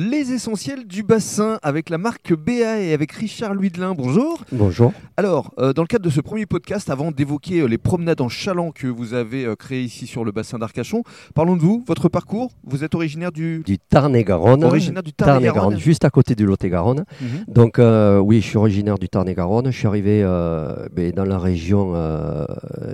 Les essentiels du bassin avec la marque BA et avec Richard Luidelin. Bonjour. Bonjour. Alors, euh, dans le cadre de ce premier podcast, avant d'évoquer euh, les promenades en chaland que vous avez euh, créées ici sur le bassin d'Arcachon, parlons de vous, votre parcours. Vous êtes originaire du, Du Tarn-et-Garonne. originaire du Tarn-et-Garonne. Juste à côté du Lot-et-Garonne. Mhm. Donc oui, je suis originaire du Tarn-et-Garonne. Je suis arrivé ben, dans la région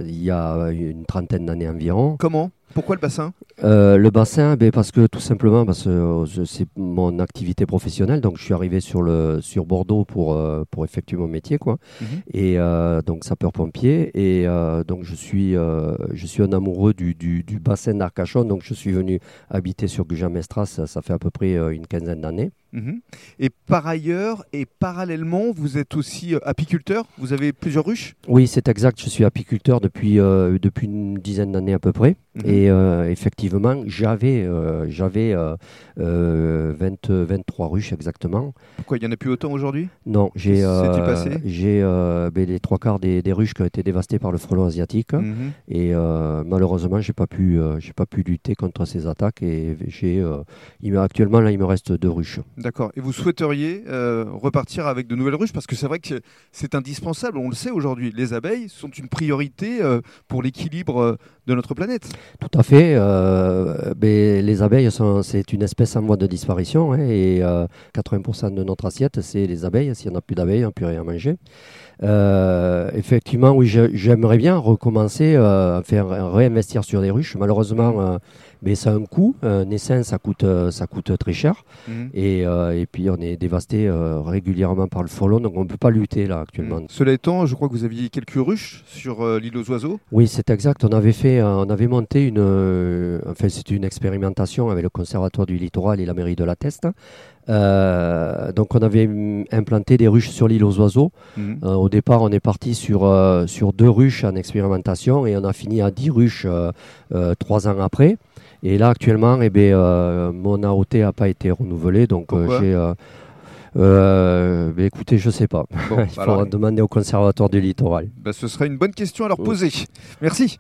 il y a une trentaine d'années environ. Comment? Pourquoi le bassin? Euh, le bassin, ben, parce que tout simplement, parce que euh, c'est mon activité professionnelle. Donc je suis arrivé sur, le, sur Bordeaux pour, euh, pour effectuer mon métier. Quoi. Mhm. Et euh, donc sapeur-pompier. Et donc je suis, je suis un amoureux du, du, du bassin d'Arcachon. Donc je suis venu habiter sur Gujan-Mestras, ça, ça fait à peu près une quinzaine d'années. Mhm. Et par ailleurs et parallèlement, vous êtes aussi euh, apiculteur? Vous avez plusieurs ruches? Oui, c'est exact. Je suis apiculteur depuis, euh, depuis une dizaine d'années à peu près. Mhm. Et euh, effectivement, j'avais euh, j'avais euh, euh, 20 23 ruches exactement. Pourquoi il n'y en a plus autant aujourd'hui? Non, j'ai j'ai ben, les trois quarts des, des ruches qui ont été dévastées par le frelon asiatique. Mhm. Et malheureusement, j'ai pas pu j'ai pas pu lutter contre ces attaques. Et j'ai actuellement là, il me reste deux ruches. D'accord. Et vous souhaiteriez euh, repartir avec de nouvelles ruches? Parce que c'est vrai que c'est indispensable. On le sait aujourd'hui. Les abeilles sont une priorité euh, pour l'équilibre euh, de notre planète. Tout à fait. les abeilles, c'est une espèce en voie de disparition. hein, et euh, 80% de notre assiette, c'est les abeilles. S'il n'y en a plus d'abeilles, on n'a plus rien manger. Effectivement, oui, j'aimerais bien recommencer à faire réinvestir sur des ruches. Malheureusement, mais ça a un coût. Un essaim, ça coûte, ça coûte très cher. Mhm. Et, euh, et puis, on est dévasté euh, régulièrement par le frelon, donc on ne peut pas lutter là actuellement. Cela étant, je crois que vous aviez quelques ruches sur euh, l'île aux oiseaux. Oui, c'est exact. On avait fait, on avait monté une, enfin c'était une expérimentation avec le Conservatoire du Littoral et la mairie de la Teste. Donc on avait implanté des ruches sur l'île aux oiseaux. Mhm. Euh, au départ, on est parti sur euh, sur deux ruches en expérimentation et on a fini à 10 ruches euh, euh, trois ans après. Et là actuellement, eh ben, euh, mon AOT n'a pas été renouvelé, donc euh, j'ai euh, euh, ben, écoutez, je sais pas. Bon, Il faudra alors, demander au Conservatoire du Littoral. bah, ce serait une bonne question à leur poser. Merci.